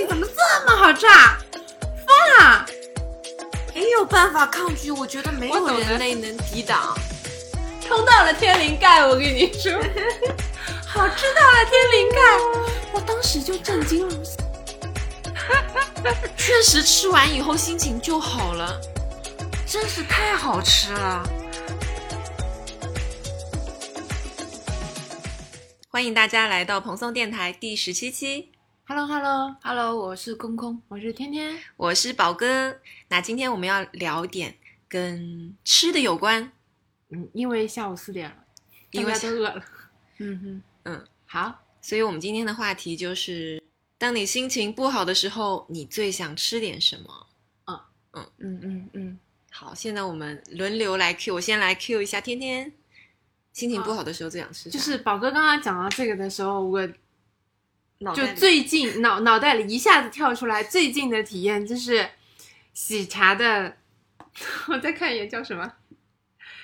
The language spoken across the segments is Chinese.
情怎么这么好吃啊？疯了！没有办法抗拒，我觉得没有人类能抵挡。冲到了天灵盖，我跟你说，好吃到了天灵盖，我当时就震惊了。确实吃完以后心情就好了，真是太好吃了。欢迎大家来到蓬松电台第十七期，Hello Hello，Hello，我是空空，我是天天。我是宝哥。那今天我们要聊点跟吃的有关，嗯，因为下午四点了，因为都饿了。嗯哼，嗯，好，所以我们今天的话题就是：当你心情不好的时候，你最想吃点什么？嗯嗯嗯嗯嗯，好，现在我们轮流来 Q，我先来 Q 一下天天。心情不好的时候最想吃啥？就是宝哥刚刚讲到这个的时候，我就脑袋里最近脑脑袋里一下子跳出来最近的体验就是喜茶的，我再看一眼叫什么？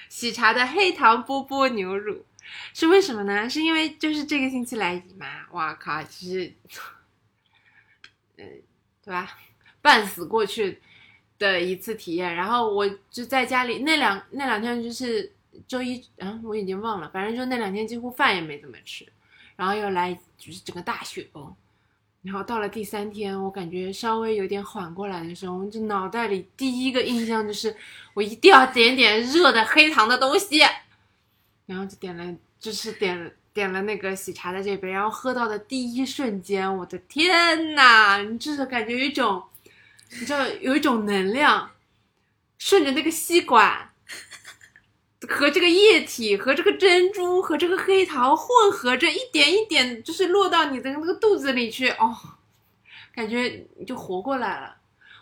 喜茶的黑糖波波牛乳是为什么呢？是因为就是这个星期来姨妈，哇靠，就是，呃，对吧？半死过去的一次体验。然后我就在家里那两那两天就是周一，嗯，我已经忘了，反正就那两天几乎饭也没怎么吃。然后又来就是整个大雪崩，然后到了第三天，我感觉稍微有点缓过来的时候，就脑袋里第一个印象就是我一定要点点热的黑糖的东西，然后就点了，就是点了点了那个喜茶的这杯，然后喝到的第一瞬间，我的天呐，你就是感觉有一种，你知道有一种能量顺着那个吸管。和这个液体和这个珍珠和这个黑糖混合着，一点一点就是落到你的那个肚子里去，哦，感觉你就活过来了，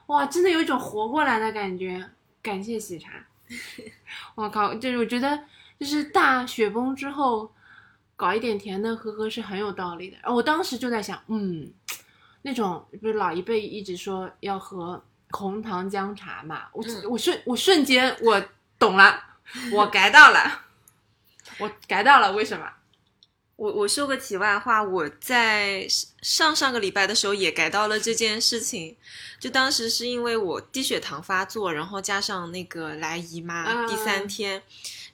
哇，真的有一种活过来的感觉。感谢喜茶，我靠，就是我觉得就是大雪崩之后搞一点甜的喝喝是很有道理的。我当时就在想，嗯，那种不是老一辈一直说要喝红糖姜茶嘛，我、嗯我瞬我瞬间我懂了。我改到了，我改到了，为什么？我我说个题外话，我在上上个礼拜的时候也改到了这件事情，就当时是因为我低血糖发作，然后加上那个来姨妈、嗯第三天，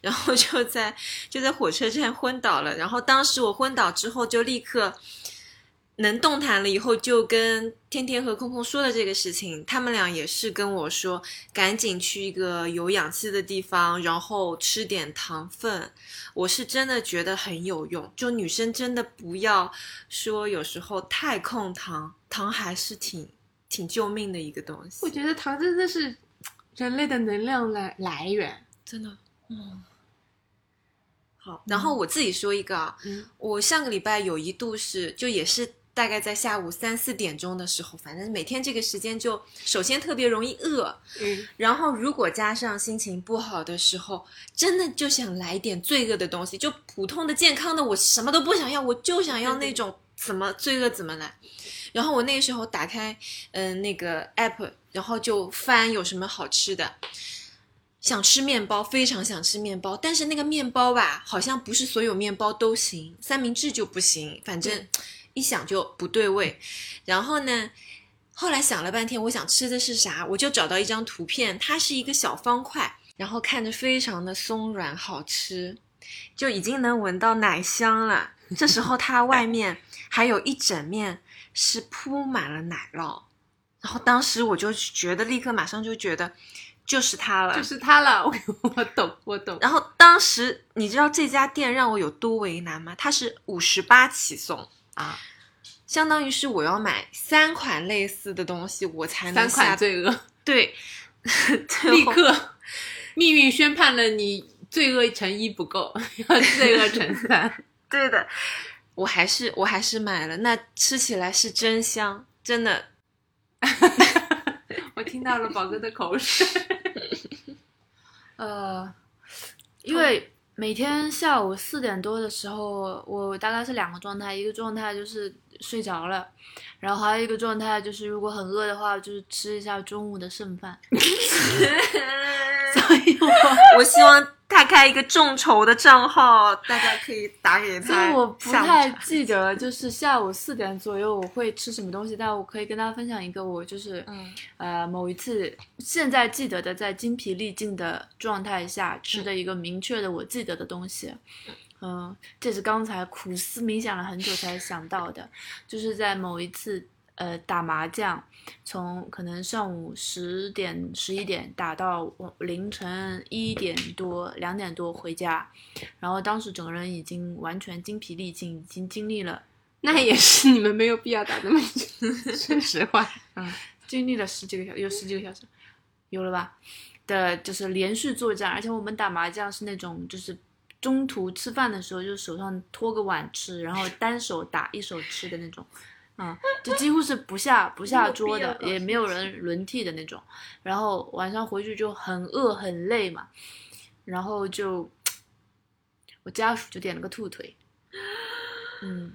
然后就在就在火车站昏倒了，然后当时我昏倒之后就立刻。能动弹了以后，就跟天天和空空说了这个事情，他们俩也是跟我说，赶紧去一个有氧气的地方，然后吃点糖分。我是真的觉得很有用，就女生真的不要说有时候太控糖，糖还是挺挺救命的一个东西。我觉得糖真的是人类的能量来来源。真的，嗯。好，然后我自己说一个啊，嗯我上个礼拜有一度是，就也是大概在下午三四点钟的时候，反正每天这个时间就首先特别容易饿，嗯，然后如果加上心情不好的时候，真的就想来点罪恶的东西，就普通的健康的我什么都不想要，我就想要那种怎么罪恶怎么来。然后我那个时候打开嗯、呃那个 app，然后就翻有什么好吃的。想吃面包，非常想吃面包，但是那个面包吧，好像不是所有面包都行，三明治就不行，反正一想就不对味。然后呢，后来想了半天，我想吃的是啥，我就找到一张图片，它是一个小方块，然后看着非常的松软好吃，就已经能闻到奶香了。这时候它外面还有一整面是铺满了奶酪，然后当时我就觉得，立刻马上就觉得就是它了，就是它了。我 我懂，我懂。然后当时你知道这家店让我有多为难吗？它是五十八起送啊，相当于是我要买三款类似的东西，我才能三下款罪恶，对，立刻命运宣判了你罪恶乘一不够，要罪恶乘三。对的，我还是我还是买了，那吃起来是真香，真的。我听到了宝哥的口水。呃，因为每天下午四点多的时候，我大概是两个状态，一个状态就是睡着了，然后还有一个状态就是如果很饿的话，就是吃一下中午的剩饭。所以我 我希望他他开一个众筹的账号，大家可以打给所以他。我不太记得，就是下午四点左右我会吃什么东西，但我可以跟大家分享一个，我就是、嗯呃某一次现在记得的，在精疲力尽的状态下吃的一个明确的我记得的东西。嗯，这是刚才苦思冥想了很久才想到的，就是在某一次呃打麻将，从可能上午十点十一点打到凌晨一点多两点多回家，然后当时整个人已经完全精疲力尽，已经经历了那也是你们没有必要打那么久，说实话。嗯 经历了十几个小时，有十几个小时，有了吧？的，就是连续作战，而且我们打麻将是那种，就是中途吃饭的时候，就手上托个碗吃，然后单手打一手吃的那种，嗯，就几乎是不下不下桌的，也没有人轮替的那种。然后晚上回去就很饿很累嘛，然后就我家属就点了个兔腿，嗯，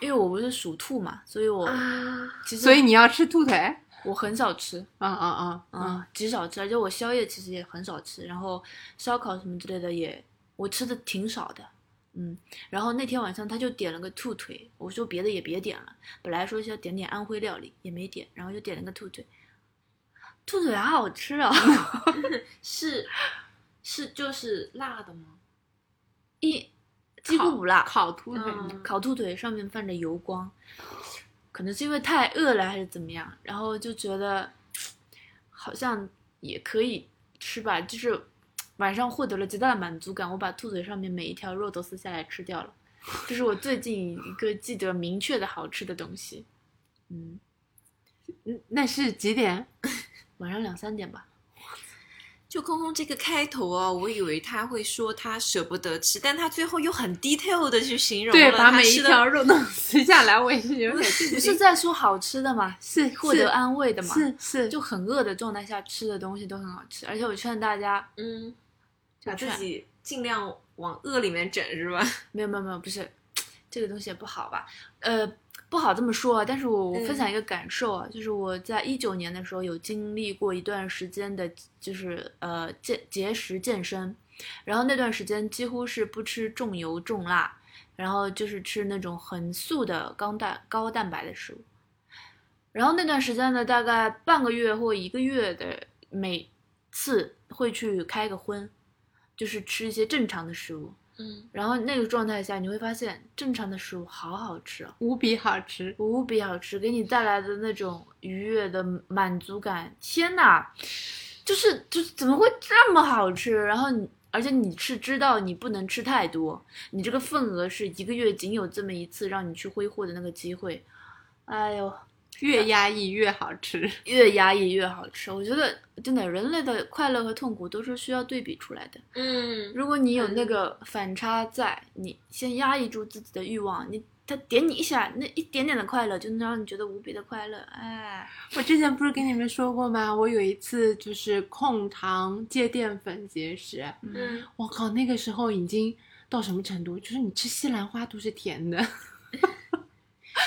因为我不是属兔嘛，所以我啊，其实所以你要吃兔腿？我很少吃，啊啊啊嗯啊！，极少吃，而且我宵夜其实也很少吃，然后烧烤什么之类的也我吃的挺少的，嗯，然后那天晚上他就点了个兔腿，我说别的也别点了，本来说是要点点安徽料理，也没点，然后就点了个兔腿，兔腿好好吃啊，是是就是辣的吗？一几乎不辣，烤兔腿。嗯烤兔腿上面泛着油光，可能是因为太饿了还是怎么样，然后就觉得好像也可以吃吧，就是晚上获得了极大的满足感。我把兔腿上面每一条肉都撕下来吃掉了，这是我最近一个记得明确的好吃的东西。嗯，嗯那是几点？晚上两三点吧。就空空这个开头哦，我以为他会说他舍不得吃，但他最后又很 detail 的去形容对，了把每一条肉都 撕下来，我也是有点不是在说好吃的嘛，是获得安慰的嘛。是是，就很饿的状态下吃的东西都很好吃，而且我劝大家，嗯，把就自己尽量往饿里面整是吧？没有没有没有，不是 这个东西也不好吧？呃，不好这么说啊。但是我我分享一个感受啊，就是我在一九年的时候有经历过一段时间的，就是呃健节食健身，然后那段时间几乎是不吃重油重辣，然后就是吃那种很素的高蛋高蛋白的食物。然后那段时间呢，大概半个月或一个月的，每次会去开个荤，就是吃一些正常的食物。嗯，然后那个状态下，你会发现正常的食物好好吃啊，无比好吃。无比好吃，给你带来的那种愉悦的满足感，天呐，就是就是怎么会这么好吃？然后你，而且你是知道你不能吃太多，你这个份额是一个月仅有这么一次让你去挥霍的那个机会，哎呦，越压抑越好吃。越压抑越好吃。我觉得真的，人类的快乐和痛苦都是需要对比出来的。嗯，如果你有那个反差在，你先压抑住自己的欲望，你他点你一下，那一点点的快乐就能让你觉得无比的快乐。哎，我之前不是跟你们说过吗？我有一次就是控糖、戒淀粉、节食，嗯，我靠，那个时候已经到什么程度？就是你吃西兰花都是甜的。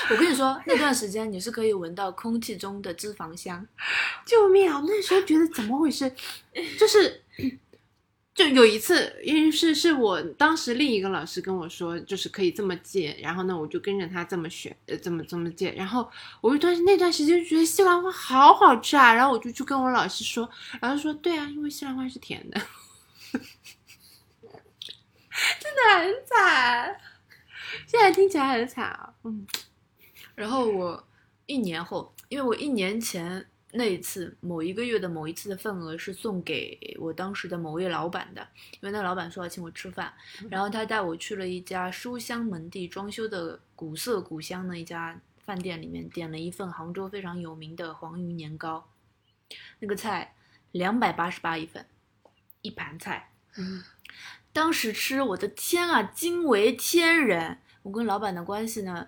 我跟你说，那段时间你是可以闻到空气中的脂肪香。救命啊！我那时候觉得怎么回事？就是就有一次，因为是是我当时另一个老师跟我说，就是可以这么戒，然后呢，我就跟着他这么学，呃，这么这么戒，然后我一段那段时间觉得西兰花好好吃啊，然后我就去跟我老师说，老师说对啊，因为西兰花是甜的，真的很惨，现在听起来很惨啊，嗯，然后我一年后，因为我一年前那一次某一个月的某一次的份额是送给我当时的某位老板的，因为那老板说要请我吃饭，然后他带我去了一家书香门第、装修的古色古香的一家饭店里面，点了一份杭州非常有名的黄鱼年糕，那个菜两百八十八一份，一盘菜。嗯当时吃，我的天啊，惊为天人！我跟老板的关系呢，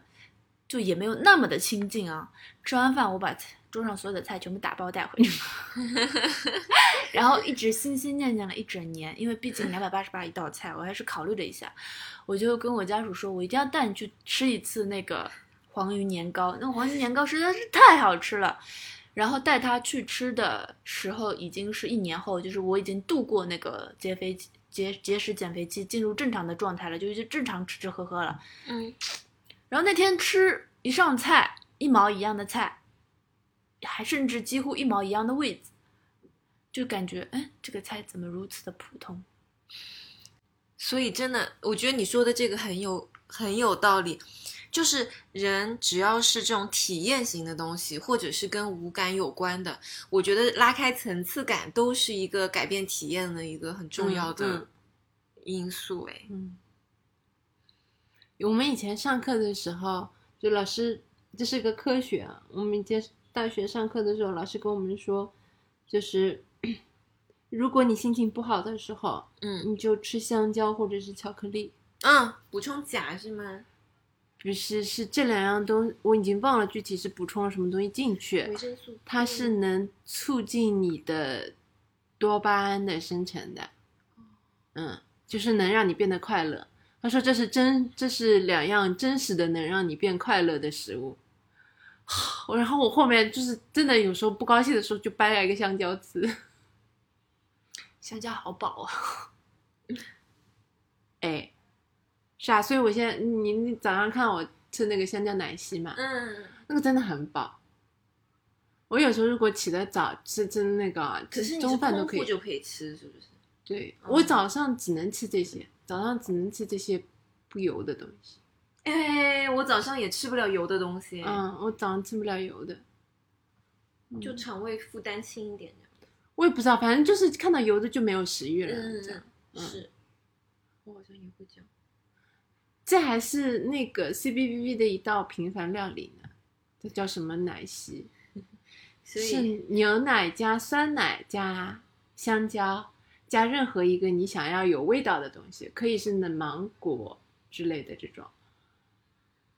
就也没有那么的亲近啊。吃完饭，我把桌上所有的菜全部打包带回去，然后一直心心念念了一整年。因为毕竟两百八十八一道菜，我还是考虑了一下，我就跟我家属说，我一定要带你去吃一次那个黄鱼年糕。那个黄鱼年糕实在是太好吃了。然后带他去吃的时候，已经是一年后，就是我已经度过那个节肥节节食减肥期，进入正常的状态了，就是正常吃吃喝喝了。嗯然后那天吃一上菜，一毛一样的菜，还甚至几乎一毛一样的位子，就感觉，哎，这个菜怎么如此的普通？所以真的，我觉得你说的这个很有很有道理，就是人只要是这种体验型的东西，或者是跟五感有关的，我觉得拉开层次感都是一个改变体验的一个很重要嗯的因素。哎、嗯，我们以前上课的时候，就老师这是个科学啊。我们以前大学上课的时候，老师跟我们说，就是 如果你心情不好的时候，嗯你就吃香蕉或者是巧克力。嗯，补充钾是吗？不是，是这两样东，我已经忘了具体是补充了什么东西进去。维生素，它是能促进你的多巴胺的生成的，嗯，就是能让你变得快乐。他说这是真，这是两样真实的能让你变快乐的食物。然后我后面就是真的有时候不高兴的时候就掰了一个香蕉吃，香蕉好饱啊！哎，是啊，所以我现在你你早上看我吃那个香蕉奶昔嘛，嗯，那个真的很饱。我有时候如果起得早吃吃那个啊，可是你中饭都可以就可以吃，是不是？对哦我早上只能吃这些，早上只能吃这些不油的东西。哎，我早上也吃不了油的东西，嗯，我早上吃不了油的，就肠胃负担轻一点。我也不知道，反正就是看到油的就没有食欲了。这样嗯，是，我好像也会这样。这还是那个 C B B B 的一道平凡料理呢，这叫什么奶昔？所是，牛奶加酸奶加香蕉加任何一个你想要有味道的东西，可以是那芒果之类的这种。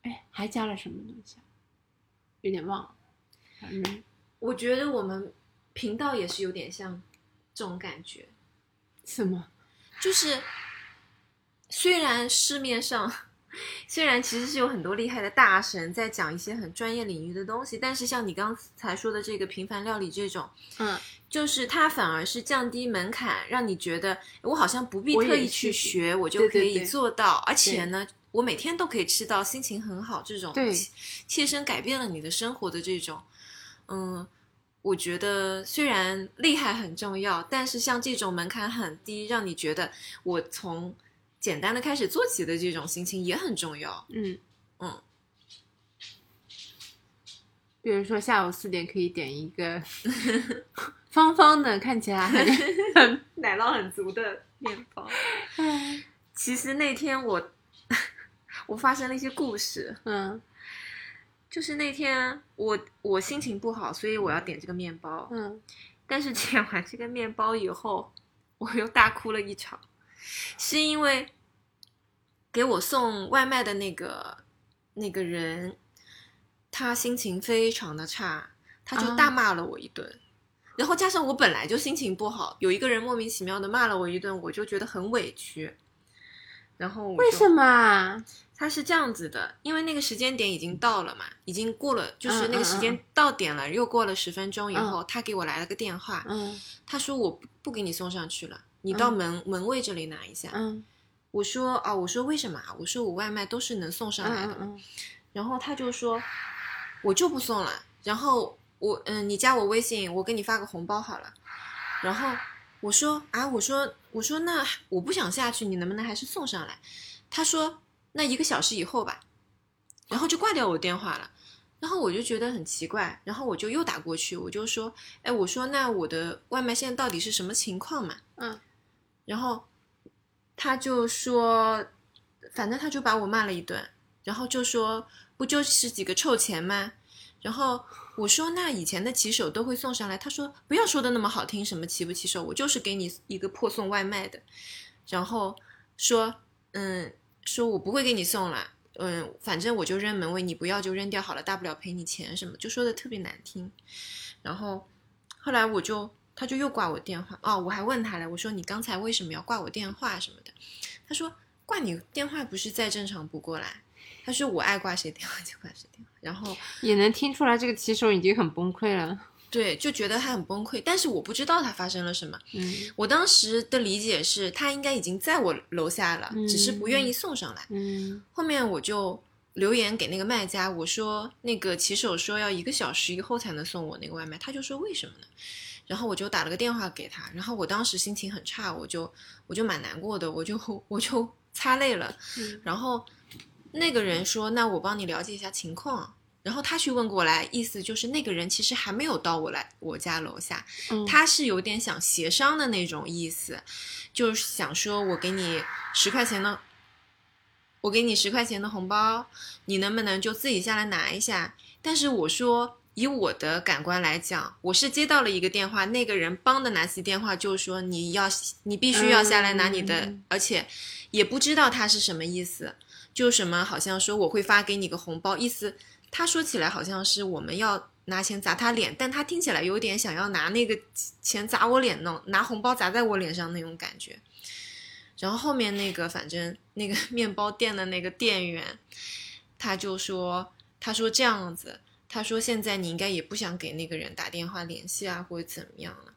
哎，还加了什么东西啊？有点忘了，嗯我觉得我们频道也是有点像这种感觉，什么？就是虽然市面上。虽然其实是有很多厉害的大神在讲一些很专业领域的东西，但是像你刚才说的这个平凡料理这种，嗯，就是它反而是降低门槛，让你觉得我好像不必特意去学，我就可以对对对做到，而且呢，我每天都可以吃到，心情很好，这种对切切身改变了你的生活的这种，嗯，我觉得虽然厉害很重要，但是像这种门槛很低，让你觉得我从简单的开始做起的这种心情也很重要。嗯。嗯，比如说下午四点可以点一个 方方的，看起来很很奶酪很足的面包。其实那天我 我发生了一些故事，嗯。就是那天我我心情不好，所以我要点这个面包。嗯。但是点完这个面包以后，我又大哭了一场，是因为给我送外卖的那个那个人，他心情非常的差，他就啊大骂了我一顿。然后加上我本来就心情不好，有一个人莫名其妙的骂了我一顿，我就觉得很委屈。然后为什么啊？他是这样子的，因为那个时间点已经到了嘛，已经过了，就是嗯那个时间到点了，又过了十分钟以后，他给我来了个电话，嗯他说我不不给你送上去了，你到嗯门、门卫这里拿一下。嗯我说啊，我说为什么啊？我说我外卖都是能送上来的，嗯嗯然后他就说我就不送了，然后我嗯，你加我微信，我给你发个红包好了。然后我说啊，我说我说那我不想下去，你能不能还是送上来？他说那一个小时以后吧，然后就挂掉我电话了。然后我就觉得很奇怪，然后我就又打过去，我就说，哎，我说那我的外卖现在到底是什么情况嘛？嗯然后他就说，反正他就把我骂了一顿，然后就说不就是几个臭钱吗？然后我说那以前的骑手都会送上来，他说不要说的那么好听，什么骑不骑手，我就是给你一个破送外卖的，然后说嗯，说我不会给你送了。嗯，反正我就扔门卫，你不要就扔掉好了，大不了赔你钱什么，就说的特别难听。然后后来我就，他就又挂我电话，哦，我还问他了，我说你刚才为什么要挂我电话什么的？他说挂你电话不是再正常不过来，他说我爱挂谁电话就挂谁电话。然后也能听出来这个骑手已经很崩溃了。对，就觉得他很崩溃，但是我不知道他发生了什么。嗯我当时的理解是他应该已经在我楼下了，只是不愿意送上来。嗯后面我就留言给那个卖家，我说那个骑手说要一个小时以后才能送我那个外卖，他就说为什么呢？然后我就打了个电话给他，然后我当时心情很差，我就我就蛮难过的，我就我就 擦泪了。嗯然后那个人说：“那我帮你了解一下情况。”然后他去问过来，意思就是那个人其实还没有到我来我家楼下，嗯，他是有点想协商的那种意思，就是想说我给你十块钱的，我给你十块钱的红包，你能不能就自己下来拿一下？但是我说，以我的感官来讲，我是接到了一个电话，那个人帮的拿起电话就说你要你必须要下来拿你的，嗯而且也不知道他是什么意思，就什么好像说我会发给你个红包，意思他说起来好像是我们要拿钱砸他脸，但他听起来有点想要拿那个钱砸我脸弄，拿红包砸在我脸上那种感觉。然后后面那个反正那个 面包店的那个店员，他就说，他说这样子，他说现在你应该也不想给那个人打电话联系啊，或者怎么样了。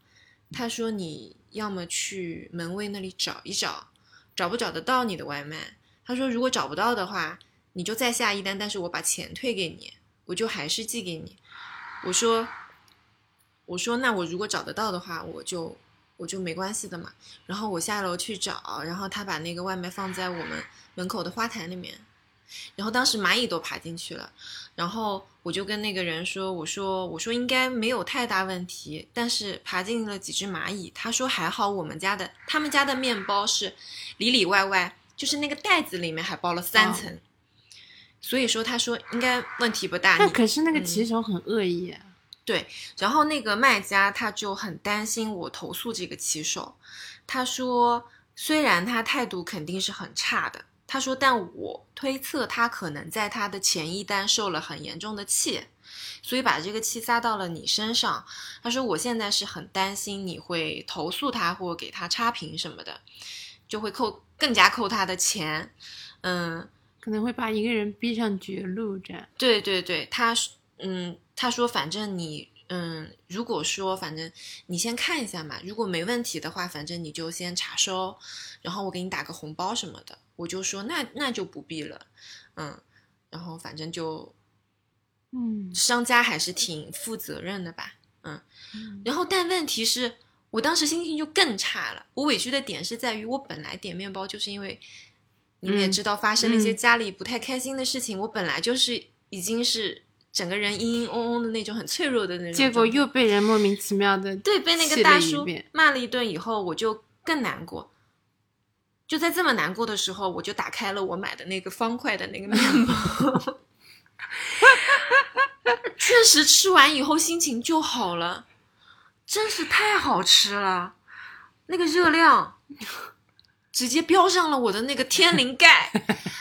他说你要么去门卫那里找一找，找不找得到你的外卖。他说如果找不到的话，你就再下一单，但是我把钱退给你，我就还是寄给你。我说，我说那我如果找得到的话，我就我就没关系的嘛。然后我下楼去找，然后他把那个外卖放在我们门口的花坛里面，然后当时蚂蚁都爬进去了，然后我就跟那个人说，我说我说应该没有太大问题，但是爬进了几只蚂蚁，他说还好我们家的他们家的面包是里里外外，就是那个袋子里面还包了三层。所以说，他说应该问题不大。那可是那个嗯骑手很恶意啊，然后那个卖家他就很担心我投诉这个骑手，他说虽然他态度肯定是很差的，他说但我推测他可能在他的前一单受了很严重的气，所以把这个气撒到了你身上。他说我现在是很担心你会投诉他或给他差评什么的，就会扣更加扣他的钱。嗯，可能会把一个人逼上绝路这样。对对对，他嗯，他说反正你嗯，如果说反正你先看一下嘛，如果没问题的话，反正你就先查收，然后我给你打个红包什么的。我就说那那就不必了，嗯，然后反正就嗯商家还是挺负责任的吧，嗯。然后但问题是我当时心情就更差了，我委屈的点是在于我本来点面包就是因为你们也嗯知道发生了一些嗯家里不太开心的事情，我本来就是已经是整个人嘤嘤嗡嗡的那种很脆弱的那种，结果又被人莫名其妙的对被那个大叔骂了一顿以后，我就更难过。就在这么难过的时候，我就打开了我买的那个方块的那个面包，确实吃完以后心情就好了，真是太好吃了，那个热量直接标上了我的那个天灵盖，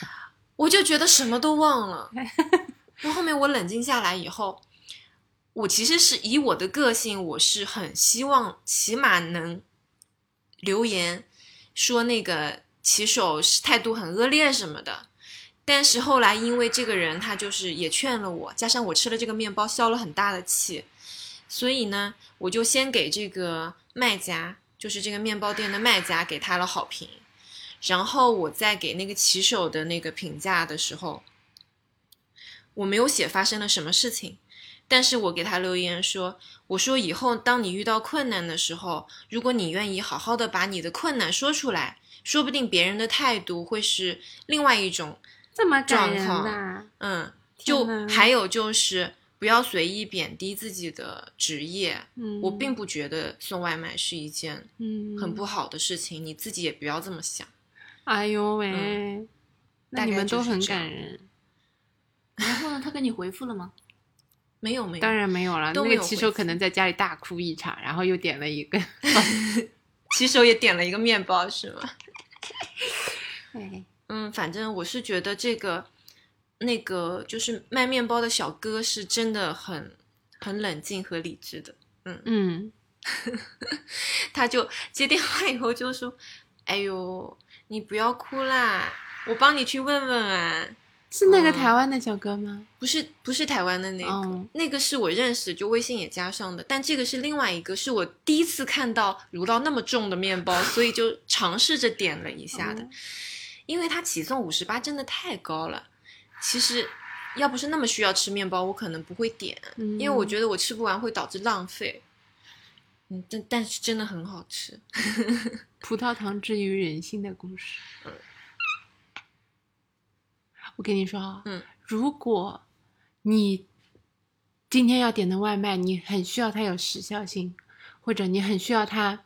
我就觉得什么都忘了。然后后面我冷静下来以后，我其实是以我的个性，我是很希望起码能留言说那个骑手是态度很恶劣什么的。但是后来因为这个人他就是也劝了我，加上我吃了这个面包消了很大的气，所以呢，我就先给这个卖家，就是这个面包店的卖家给他了好评，然后我在给那个骑手的那个评价的时候，我没有写发生了什么事情，但是我给他留言说，我说以后当你遇到困难的时候，如果你愿意好好的把你的困难说出来，说不定别人的态度会是另外一种，这么感人状呐、嗯，就还有就是不要随意贬低自己的职业。嗯，我并不觉得送外卖是一件嗯很不好的事情，你自己也不要这么想。哎呦喂，嗯那你们都很感人。然后呢，他给你回复了吗？没有没有，当然没有了，都那个骑手可能在家里大哭一场，然后又点了一个。骑手也点了一个面包是吗？嗯，反正我是觉得这个那个就是卖面包的小哥是真的很很冷静和理智的。嗯嗯，他就接电话以后就说：“哎呦，你不要哭啦，我帮你去问问啊。是那个嗯台湾的小哥吗？不是不是台湾的那个，哦那个是我认识，就微信也加上的，但这个是另外一个，是我第一次看到卤到那么重的面包，所以就尝试着点了一下的，哦因为它起送五十八真的太高了。其实要不是那么需要吃面包，我可能不会点，嗯因为我觉得我吃不完会导致浪费。嗯，但但是真的很好吃。葡萄糖治愈人心的故事。嗯我跟你说啊，嗯，如果你今天要点的外卖，你很需要它有时效性，或者你很需要它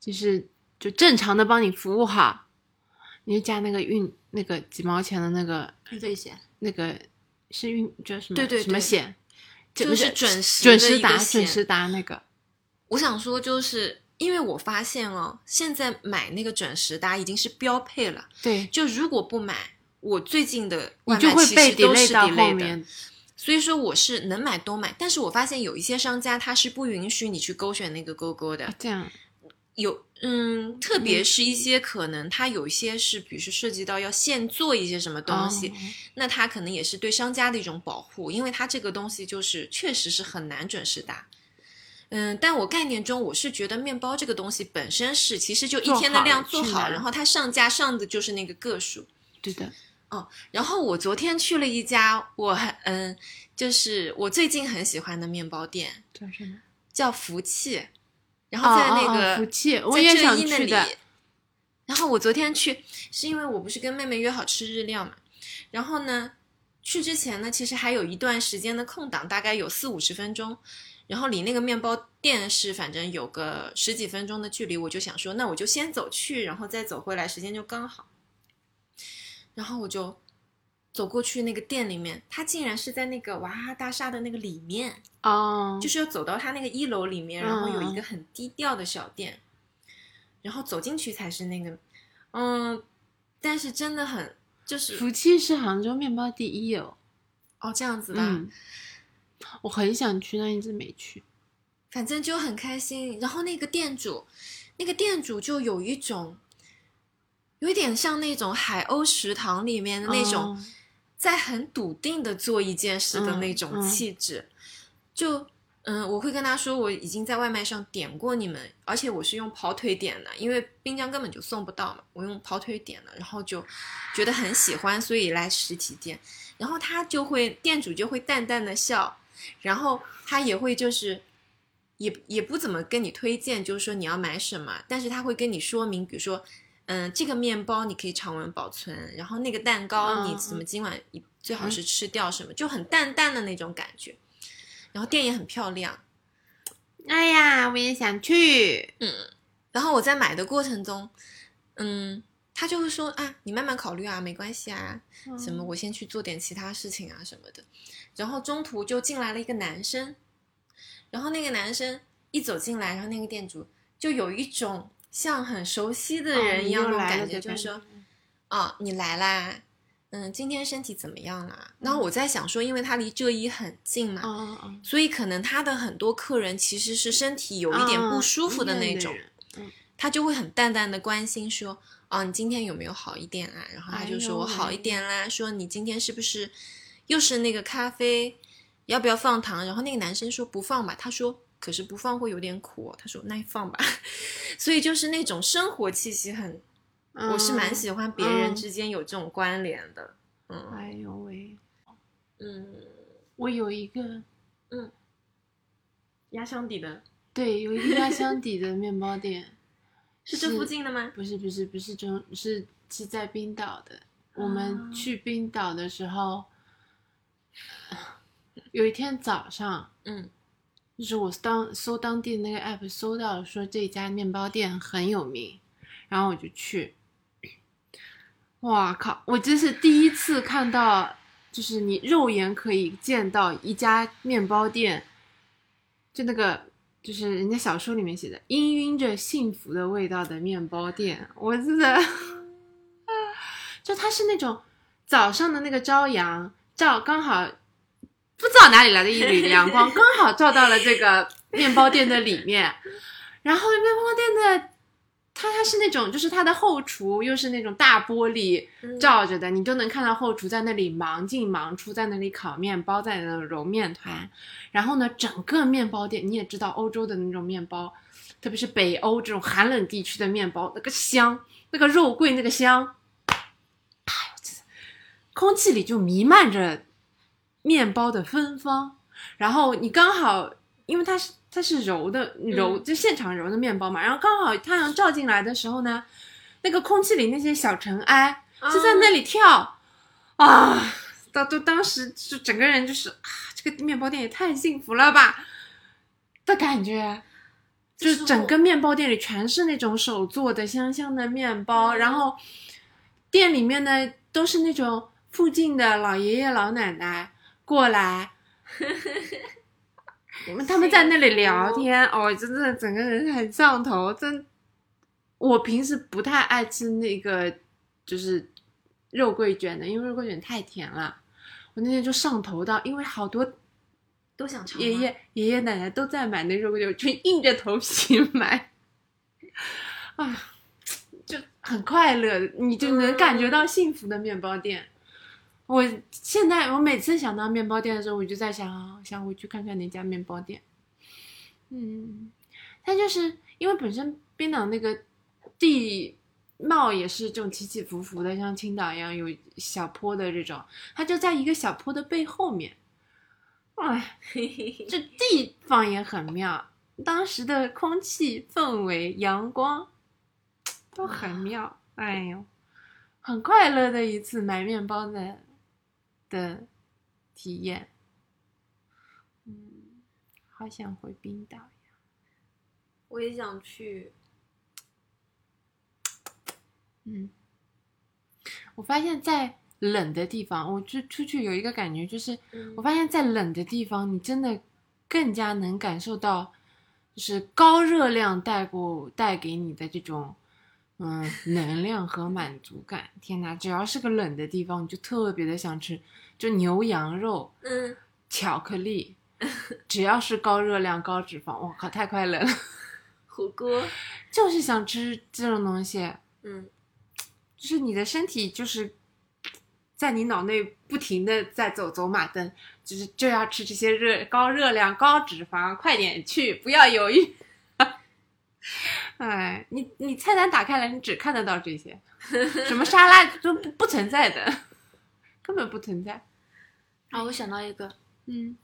就是就正常的帮你服务好，你就加那个运那个几毛钱的那个是最险。那个是运叫什么对对对什么险，就是准时准时达准时达那个。我想说，就是因为我发现哦，现在买那个准时达已经是标配了。对，就如果不买，我最近的你外卖其就会被实都是到 delay 的后面。所以说我是能买都买，但是我发现有一些商家他是不允许你去勾选那个勾勾的，这样，有嗯，特别是一些可能它有一些是，比如说涉及到要现做一些什么东西，哦那它可能也是对商家的一种保护，因为它这个东西就是确实是很难准时达。嗯，但我概念中我是觉得面包这个东西本身是其实就一天的量做好，然后它上架上的就是那个个数。对的，哦然后我昨天去了一家我很嗯，就是我最近很喜欢的面包店，叫什么？叫福气，然后在那个、哦福气，我在也想浙一那里去的。然后我昨天去，是因为我不是跟妹妹约好吃日料嘛，然后呢，去之前呢，其实还有一段时间的空档，大概有四五十分钟，然后离那个面包店是反正有个十几分钟的距离，我就想说，那我就先走去，然后再走回来，时间就刚好。然后我就走过去那个店里面，他竟然是在那个娃哈哈大厦的那个里面，哦，就是要走到他那个一楼里面，然后有一个嗯很低调的小店，然后走进去才是那个，嗯，但是真的很就是福气是杭州面包第一哦。哦这样子的，嗯，我很想去，但一直没去。反正就很开心。然后那个店主，那个店主就有一种，有一点像那种海鸥食堂里面的那种，哦在很笃定的做一件事的那种嗯嗯气质。就嗯，我会跟他说我已经在外卖上点过你们，而且我是用跑腿点的，因为滨江根本就送不到嘛，我用跑腿点的，然后就觉得很喜欢，所以来实体店。然后他就会店主就会淡淡的笑，然后他也会就是。也也不怎么跟你推荐，就是说你要买什么，但是他会跟你说明，比如说，嗯，这个面包你可以常温保存，然后那个蛋糕你嗯怎么今晚一最好是吃掉什么，就很淡淡的那种感觉。然后店也很漂亮，哎呀，我也想去。嗯然后我在买的过程中，嗯，他就会说啊，你慢慢考虑啊，没关系啊，什么我先去做点其他事情啊什么的。然后中途就进来了一个男生，然后那个男生一走进来，然后那个店主就有一种像很熟悉的人一样那种感觉，就是说，哦，你来啦，嗯，今天身体怎么样啦？然后我在想说，因为他离浙一很近嘛，所以可能他的很多客人其实是身体有一点不舒服的那种，嗯他就会很淡淡的关心说，啊，你今天有没有好一点啊？然后他就说我好一点啦，说你今天是不是又是那个咖啡，要不要放糖？然后那个男生说不放吧，他说可是不放会有点苦、哦，他说那你放吧。所以就是那种生活气息很，嗯我是蛮喜欢别人嗯之间有这种关联的，嗯哎呦喂，嗯，我有一个嗯压箱底的对，有一个压箱底的面包店，是这附近的吗？不是不是不是中是是在冰岛的。我们啊去冰岛的时候，有一天早上，嗯就是我当搜当地的那个 app 搜到说这家面包店很有名，然后我就去。哇靠！我真是第一次看到，就是你肉眼可以见到一家面包店，就那个就是人家小说里面写的氤氲着幸福的味道的面包店，我真的，就它是那种早上的那个朝阳照刚好不知道哪里来的一缕 阳光，刚好照到了这个面包店的里面，然后面包店的它它是那种，就是它的后厨又是那种大玻璃嗯罩着的，你就能看到后厨在那里忙进忙出，在那里烤面包，在那里揉面团。然后呢，整个面包店你也知道，欧洲的那种面包，特别是北欧这种寒冷地区的面包，那个香，那个肉桂那个香，哎呦，空气里就弥漫着面包的芬芳。然后你刚好，因为它是它是揉的揉，嗯就现场揉的面包嘛，然后刚好太阳照进来的时候呢，那个空气里那些小尘埃就在那里跳啊，到都当时就整个人就是啊，这个面包店也太幸福了吧的感觉。就就是整个面包店里全是那种手做的香香的面包，然后店里面呢都是那种附近的老爷爷老奶奶过来，我们他们在那里聊天，哦，真的整个人很上头。真，我平时不太爱吃那个就是肉桂卷的，因为肉桂卷太甜了。我那天就上头到，因为好多都想尝爷爷爷爷奶奶都在买那肉桂卷，我就硬着头皮买，啊，就很快乐，你就能感觉到幸福的面包店。我现在我每次想到面包店的时候，我就在想，想回去看看那家面包店。嗯，它就是因为本身冰岛那个地貌也是这种起起伏伏的，像青岛一样有小坡的这种，它就在一个小坡的背后面。哎，这地方也很妙，当时的空气氛围、阳光都很妙。哎呦，很快乐的一次买面包的的体验。嗯，好想回冰岛呀。我也想去。嗯，我发现，在冷的地方，我就出去有一个感觉，就是嗯我发现，在冷的地方，你真的更加能感受到，就是高热量带过带给你的这种，嗯，能量和满足感。天哪，只要是个冷的地方，你就特别的想吃，就牛羊肉、嗯，巧克力，只要是高热量、高脂肪，我靠，太快乐了，火锅。就是想吃这种东西。嗯就是你的身体就是在你脑内不停的在走走马灯，就是就要吃这些热高热量、高脂肪，快点去，不要犹豫。哎，你你菜单打开来，你只看得到这些，什么沙拉都不不存在的，根本不存在。啊，我想到一个，嗯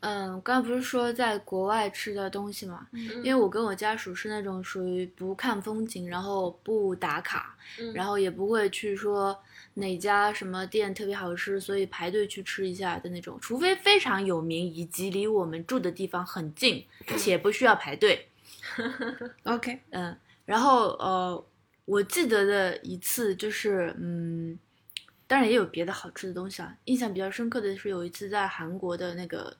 嗯，刚刚不是说在国外吃的东西嘛？因为我跟我家属是那种属于不看风景，然后不打卡，嗯然后也不会去说哪家什么店特别好吃，所以排队去吃一下的那种，除非非常有名以及离我们住的地方很近，且不需要排队。OK，嗯，然后呃，我记得的一次就是，嗯，当然也有别的好吃的东西啊。印象比较深刻的是有一次在韩国的那个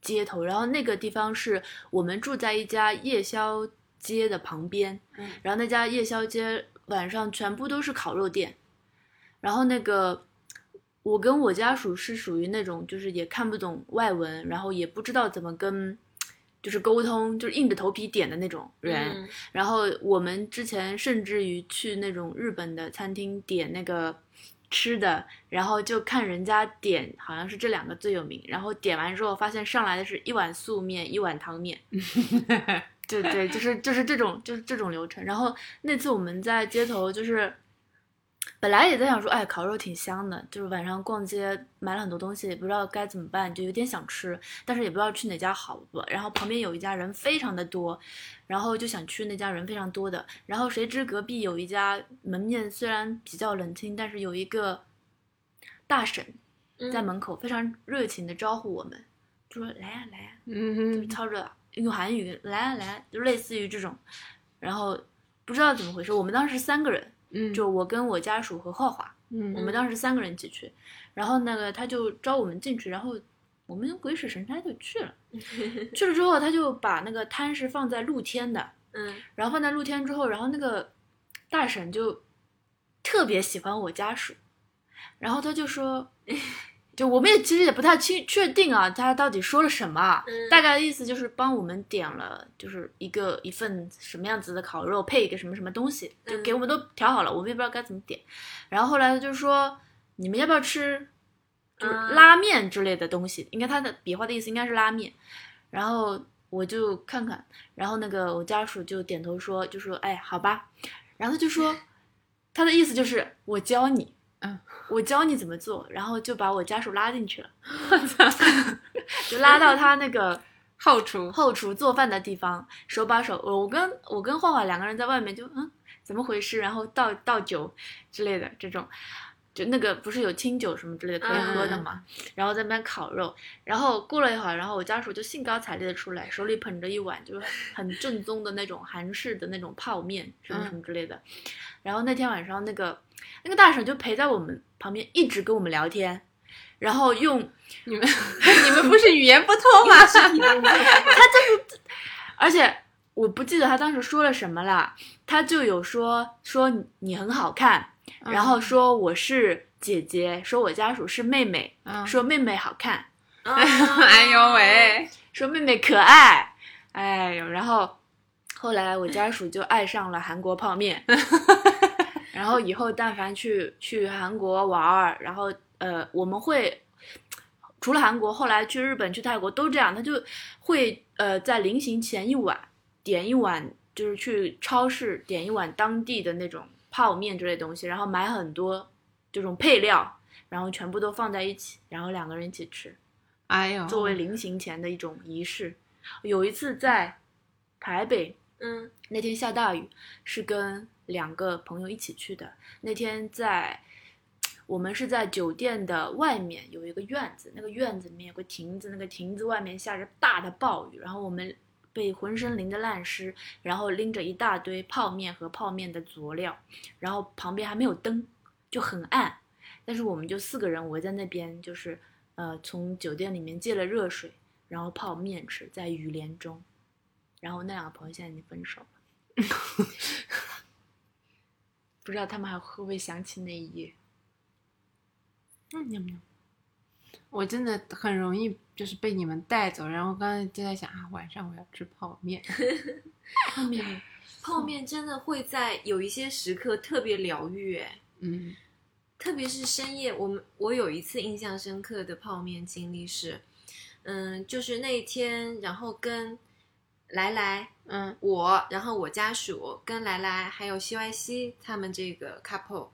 街头，然后那个地方是我们住在一家夜宵街的旁边，嗯然后那家夜宵街晚上全部都是烤肉店，然后那个。我跟我家属是属于那种，就是也看不懂外文，然后也不知道怎么跟，就是沟通，就是硬着头皮点的那种人。嗯然后我们之前甚至于去那种日本的餐厅点那个吃的，然后就看人家点，好像是这两个最有名。然后点完之后，发现上来的是一碗素面，一碗汤面。对对，就是就是这种就是这种流程。然后那次我们在街头，就是本来也在想说，哎，烤肉挺香的，就是晚上逛街买了很多东西，也不知道该怎么办，就有点想吃，但是也不知道去哪家好不。然后旁边有一家人非常的多，然后就想去那家人非常多的。然后谁知隔壁有一家门面虽然比较冷清，但是有一个大婶嗯在门口非常热情的招呼我们，就说来呀、来呀、就是嗯操着用韩语来啊来啊，就类似于这种，然后不知道怎么回事，我们当时三个人，嗯，就我跟我家属和浩华，嗯我们当时三个人一起去，然后那个他就招我们进去，然后我们鬼使神差就去了，去了之后他就把那个摊是放在露天的，嗯。然后放在露天之后，然后那个大婶就特别喜欢我家属，然后他就说就我们也其实也不太清确定啊，他到底说了什么啊。嗯大概的意思就是帮我们点了，就是一个一份什么样子的烤肉，配一个什么什么东西，就嗯给我们都调好了，我们也不知道该怎么点。然后后来他就说，你们要不要吃，就是嗯拉面之类的东西？应该他的笔画的意思应该是拉面。然后我就看看，然后那个我家属就点头说，就说哎好吧。然后他就说，他的意思就是我教你，嗯，我教你怎么做，然后就把我家属拉进去了，就拉到他那个 后厨，后厨做饭的地方，手把手。我跟我跟画画两个人在外面就嗯怎么回事，然后倒倒酒之类的这种，就那个不是有清酒什么之类的可以喝的嘛，然后在那边烤肉，然后过了一会儿，然后我家属就兴高采烈的出来，手里捧着一碗就是很正宗的那种韩式的那种泡面什么什么之类的，然后那天晚上那个那个大婶就陪在我们旁边一直跟我们聊天。然后用 你们 你们不是语言不通吗？而且我不记得他当时说了什么了，他就有说说你你很好看，嗯然后说我是姐姐，说我家属是妹妹，嗯说妹妹好看，哎呦喂，说妹妹可爱，哎呦，然后后来我家属就爱上了韩国泡面，然后以后但凡去去韩国玩儿，然后呃我们会。除了韩国，后来去日本、去泰国都这样，他就会呃在临行前一晚点一碗，就是去超市点一碗当地的那种泡面之类的东西，然后买很多这种配料，然后全部都放在一起，然后两个人一起吃。哎呦，作为临行前的一种仪式。有一次在台北，嗯那天下大雨，是跟两个朋友一起去的。那天在我们是在酒店的外面有一个院子，那个院子里面有个亭子，那个亭子外面下着大的暴雨，然后我们被浑身淋得烂湿，然后拎着一大堆泡面和泡面的佐料，然后旁边还没有灯，就很暗，但是我们就四个人围在那边，就是呃从酒店里面借了热水，然后泡面吃，在雨帘中，然后那两个朋友现在已经分手了。不知道他们还会不会想起那一夜？嗯喵喵，我真的很容易就是被你们带走，然后刚才就在想啊，晚上我要吃泡面，泡面，泡面真的会在有一些时刻特别疗愈，哎，嗯特别是深夜。我们我有一次印象深刻的泡面经历是，嗯，就是那一天，然后跟来来嗯我，然后我家属跟来来还有西外西他们这个 couple，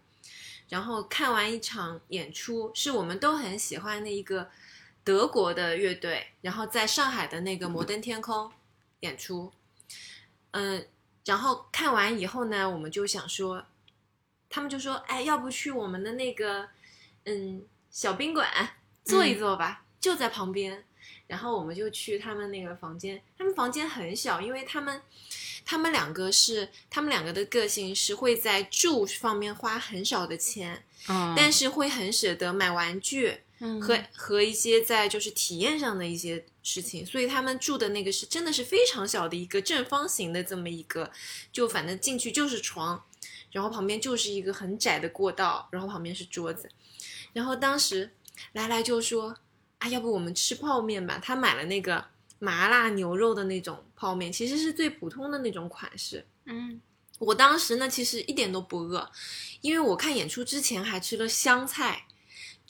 然后看完一场演出，是我们都很喜欢的一个德国的乐队，然后在上海的那个摩登天空演出，嗯，然后看完以后呢，我们就想说，他们就说，哎，要不去我们的那个嗯小宾馆坐一坐吧，就在旁边。然后我们就去他们那个房间，他们房间很小，因为他们他们两个是他们两个的个性是会在住方面花很少的钱，嗯，但是会很舍得买玩具嗯和和一些在就是体验上的一些事情，所以他们住的那个是真的是非常小的一个正方形的这么一个，就反正进去就是床，然后旁边就是一个很窄的过道，然后旁边是桌子，然后当时来来就说啊，要不我们吃泡面吧？他买了那个麻辣牛肉的那种泡面，其实是最普通的那种款式。嗯我当时呢，其实一点都不饿，因为我看演出之前还吃了香菜，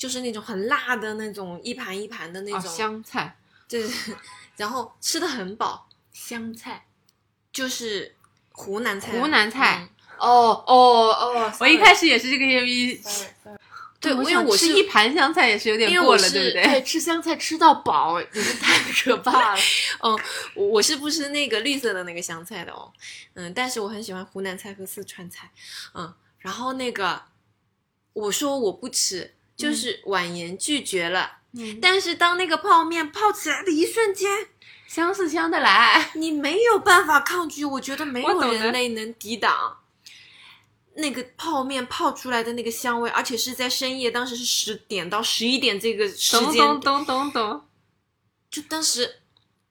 就是那种很辣的那种一盘一盘的那哦种，香菜。就是，然后吃的很饱，香菜。就是湖南菜，湖南菜嗯。哦哦哦，我一开始也是这个原因，对，因为我是吃一盘香菜也是有点过了，对不对？对吃香菜吃到饱，真是太可怕了。嗯，我我是不吃那个绿色的那个香菜的哦，嗯，但是我很喜欢湖南菜和四川菜，嗯，然后那个我说我不吃，就是婉言拒绝了，嗯但是当那个泡面泡起来的一瞬间，香是香的来，你没有办法抗拒，我觉得没有人类能抵挡那个泡面泡出来的那个香味，而且是在深夜，当时是十点到十一点这个时懂间懂懂懂懂，就当时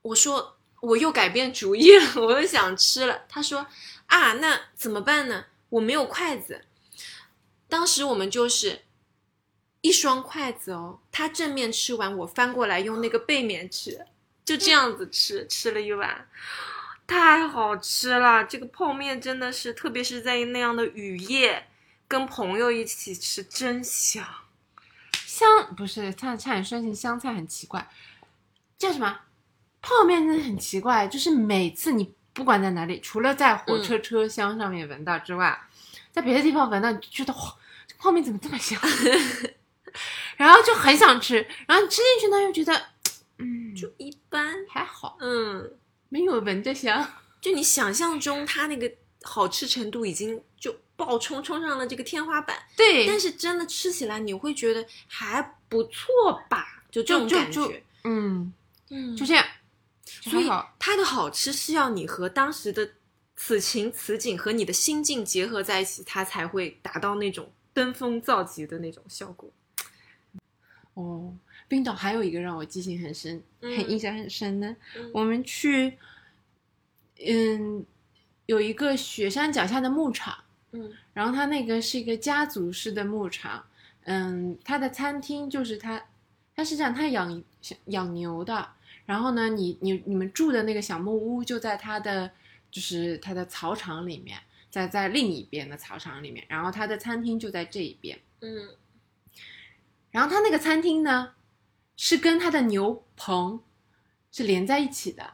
我说我又改变主意了，我又想吃了。他说啊，那怎么办呢？我没有筷子。当时我们就是一双筷子哦，他正面吃完，我翻过来用那个背面吃，就这样子吃，吃了一碗，太好吃了。这个泡面真的是，特别是在那样的雨夜，跟朋友一起吃，真香。香不是差差点说成香菜，很奇怪。叫什么？泡面真的很奇怪，就是每次你不管在哪里，除了在火车车厢上面闻到之外，在别的地方闻到，你就觉得哇，这泡面怎么这么香？然后就很想吃，然后你吃进去呢，又觉得，嗯，就一般，还好，嗯，没有闻着香。就你想象中它那个好吃程度已经就爆冲冲上了这个天花板，对，但是真的吃起来你会觉得还不错吧？就这种感觉，嗯，嗯就这样，所以它的好吃是要你和当时的此情此景和你的心境结合在一起，它才会达到那种登峰造极的那种效果。哦，冰岛还有一个让我记性很深、嗯很印象很深的，嗯。我们去，嗯，有一个雪山脚下的牧场，嗯。然后它那个是一个家族式的牧场，嗯，它的餐厅就是它，它是这样，它养养牛的，然后呢，你你你们住的那个小木屋就在它的就是它的草场里面，在在另一边的草场里面，然后它的餐厅就在这一边。嗯然后他那个餐厅呢，是跟他的牛棚是连在一起的，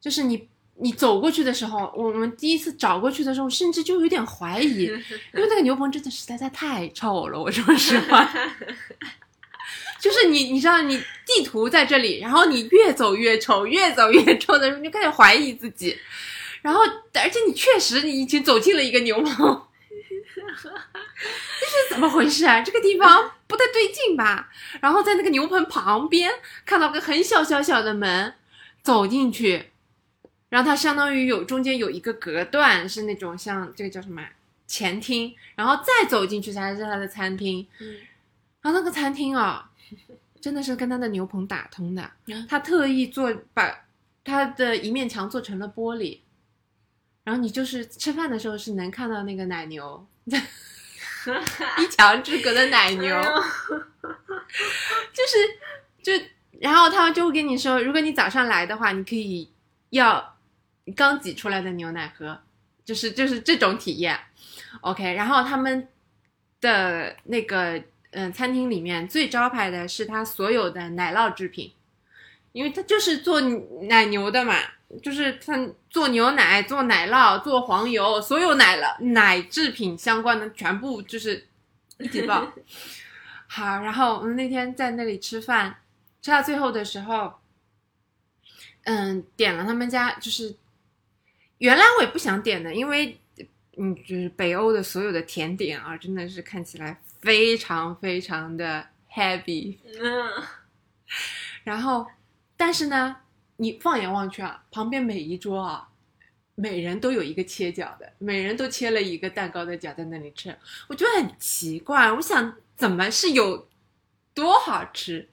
就是你你走过去的时候，我们第一次找过去的时候，甚至就有点怀疑，因为那个牛棚真的实在在太臭了，我说实话。就是你，你知道，你地图在这里，然后你越走越臭，越走越臭的时候，你就开始怀疑自己。然后，而且你确实你已经走进了一个牛棚，这是怎么回事啊？这个地方不太对劲吧？然后在那个牛棚旁边看到个很小小小的门，走进去，然后它相当于有中间有一个隔断，是那种像这个叫什么前厅，然后再走进去才是它的餐厅。嗯然后那个餐厅啊，真的是跟它的牛棚打通的嗯，他特意做把它的一面墙做成了玻璃，然后你就是吃饭的时候是能看到那个奶牛，一墙之隔的奶牛，就是就然后他们就会跟你说，如果你早上来的话，你可以要刚挤出来的牛奶喝，就是就是这种体验。OK，然后他们的那个嗯、餐厅里面最招牌的是它所有的奶酪制品，因为他就是做奶牛的嘛，就是他做牛奶、做奶酪、做黄油，所有奶了奶制品相关的全部就是一起爆。好，然后我们那天在那里吃饭，吃到最后的时候，嗯，点了他们家就是，原来我也不想点的，因为嗯，就是北欧的所有的甜点啊，真的是看起来非常非常的 heavy。嗯然后，但是呢，你放眼望去啊，旁边每一桌啊，每人都有一个切角的，每人都切了一个蛋糕的角在那里吃，我觉得很奇怪。我想怎么是有多好吃？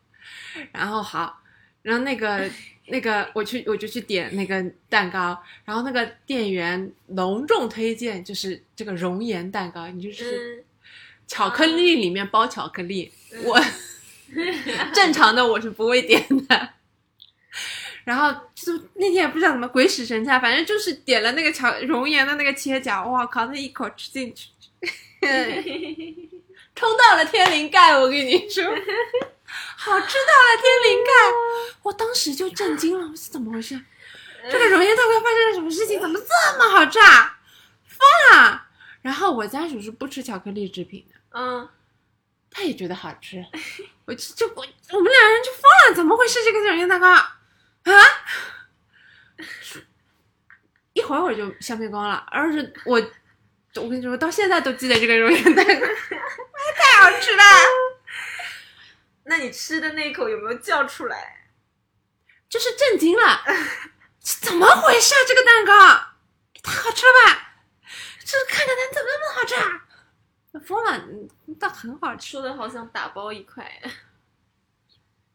然后好，然后那个 那个我去我就去点那个蛋糕，然后那个店员隆重推荐就是这个熔岩蛋糕，你就是嗯巧克力里面包巧克力，我 正常的我是不会点的。然后就那天也不知道怎么鬼使神差，反正就是点了那个巧熔岩的那个切角，哇靠，那一口吃进去，冲到了天灵盖，我跟你说，好吃到了天灵盖，我当时就震惊了，我说怎么回事？这个熔岩蛋糕发生了什么事情？怎么这么好吃啊？疯了！然后我家属是不吃巧克力制品的。嗯，他也觉得好吃，我就就我我们两人就疯了，怎么回事这个熔岩蛋糕啊？一会儿我就消灭光了，而且我我跟你说，到现在都记得这个熔岩蛋糕，太好吃了。那你吃的那一口有没有叫出来？就是震惊了，这怎么回事啊？这个蛋糕太好吃了吧！这看着它怎么那么好吃啊？疯了，嗯但很好吃。说的好想打包一块，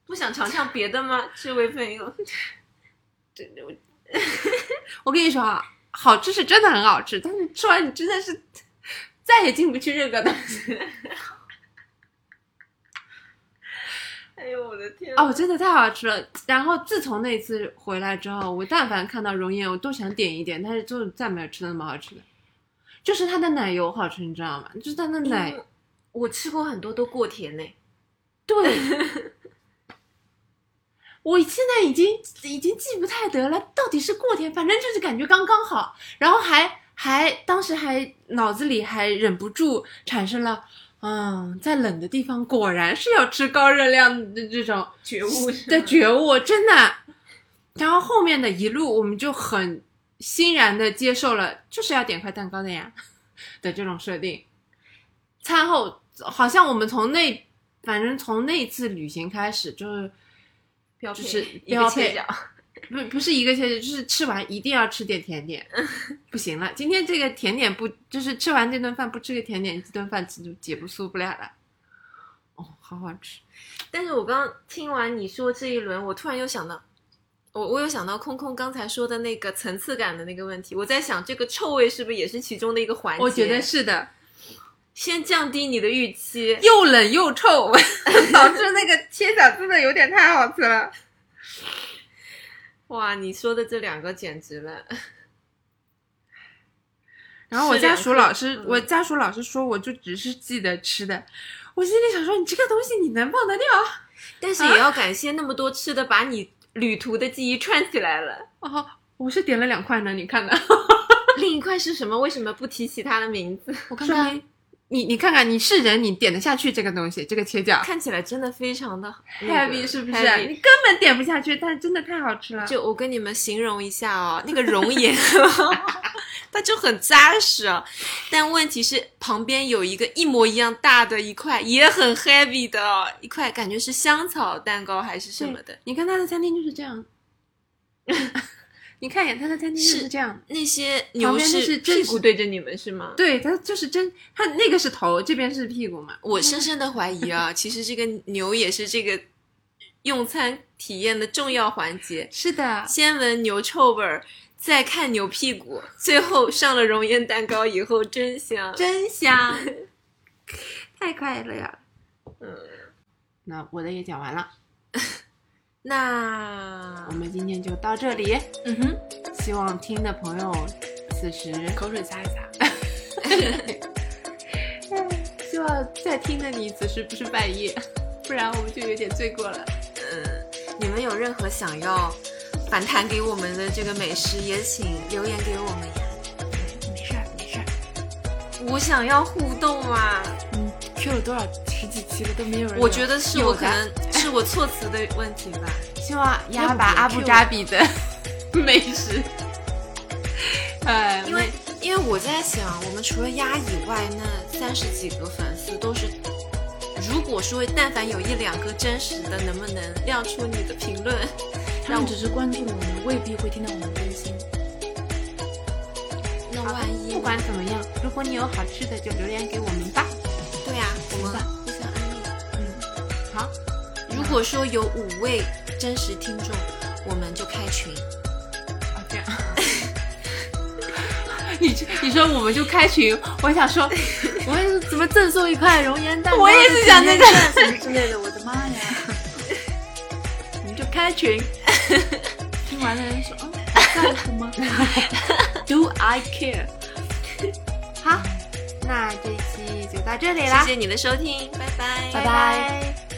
不想尝尝别的吗？这位朋友，我跟你说啊，好吃是真的很好吃，但是吃完你真的是再也进不去任何东西。哎呦我的天哦，真的太好吃了。然后自从那次回来之后，我但凡看到熔岩，我都想点一点，但是就再没有吃到那么好吃的。就是它的奶油好吃，你知道吗？就是它的奶，嗯我吃过很多都过甜嘞。对。我现在已经已经记不太得了，到底是过甜，反正就是感觉刚刚好，然后还还当时还脑子里还忍不住产生了，嗯，在冷的地方果然是要吃高热量的这种觉悟的觉悟，真的。然后后面的一路我们就很欣然的接受了，就是要点块蛋糕的呀 的这种设定。餐后好像我们从那反正从那次旅行开始就是。标配就是一个标配切角。不不是一个切，就是吃完一定要吃点甜点，不行了，今天这个甜点不就是吃完这顿饭不吃个甜点，这顿饭就解不酥不了了。哦，好好吃。但是我刚刚听完你说这一轮，我突然又想到，我我有想到空空刚才说的那个层次感的那个问题。我在想，这个臭味是不是也是其中的一个环节？我觉得是的，先降低你的预期。又冷又臭，导致那个切角真的有点太好吃了。哇，你说的这两个简直了。然后我家属老师我家属老师说，我就只是记得吃的。我心里想说，你这个东西你能忘得掉？但是也要感谢那么多吃的，把你旅途的记忆串起来了。哦，我是点了两块呢，你看的。另一块是什么？为什么不提起它的名字？我看看你你看看，你是人，你点得下去这个东西，这个切角看起来真的非常的 heavy 是不是？你根本点不下去，但真的太好吃了。就我跟你们形容一下哦，那个熔岩，它就很扎实啊。但问题是旁边有一个一模一样大的一块，也很 heavy 的哦一块，感觉是香草蛋糕还是什么的。你看他的餐厅就是这样。你看一眼他的餐厅就是这样。那些牛是屁股对着你们是吗？对，它就是真，它那个是头，这边是屁股嘛。我深深的怀疑啊，其实这个牛也是这个用餐体验的重要环节。是的，先闻牛臭味儿，再看牛屁股，最后上了熔岩蛋糕以后，真香。真香，太快乐了。嗯，那我的也讲完了，那我们今天就到这里。嗯哼，希望听的朋友此时口水擦一擦。希望在听的你此时不是半夜，不然我们就有点罪过了。嗯，你们有任何想要反弹给我们的这个美食，也请留言给我们呀。没事儿，没事儿。我想要互动啊！嗯，Q 了多少十几期了都没有人。我觉得是我可能是我措辞的问题吧。希望要不别压把阿布扎比的 美食，呃，因为因为我在想，我们除了鸭以外，那三十几个粉丝都是，如果说但凡有一两个真实的，能不能亮出你的评论？他们只是关注我们，未必会听到我们更新。那万一不管怎么样，如果你有好吃的，就留言给我们吧。对呀、我们吧互相安利。嗯，好，如果说有五位真实听众，我们就开群。哦这样。你你说我们就开群，我想说，我怎么赠送一块熔岩蛋糕？我也是想那个什么之类的，我的妈呀！我们就开群，听完的人说，嗯，你在乎吗？Do I care？好，那这期就到这里啦，谢谢你的收听，拜拜，拜拜。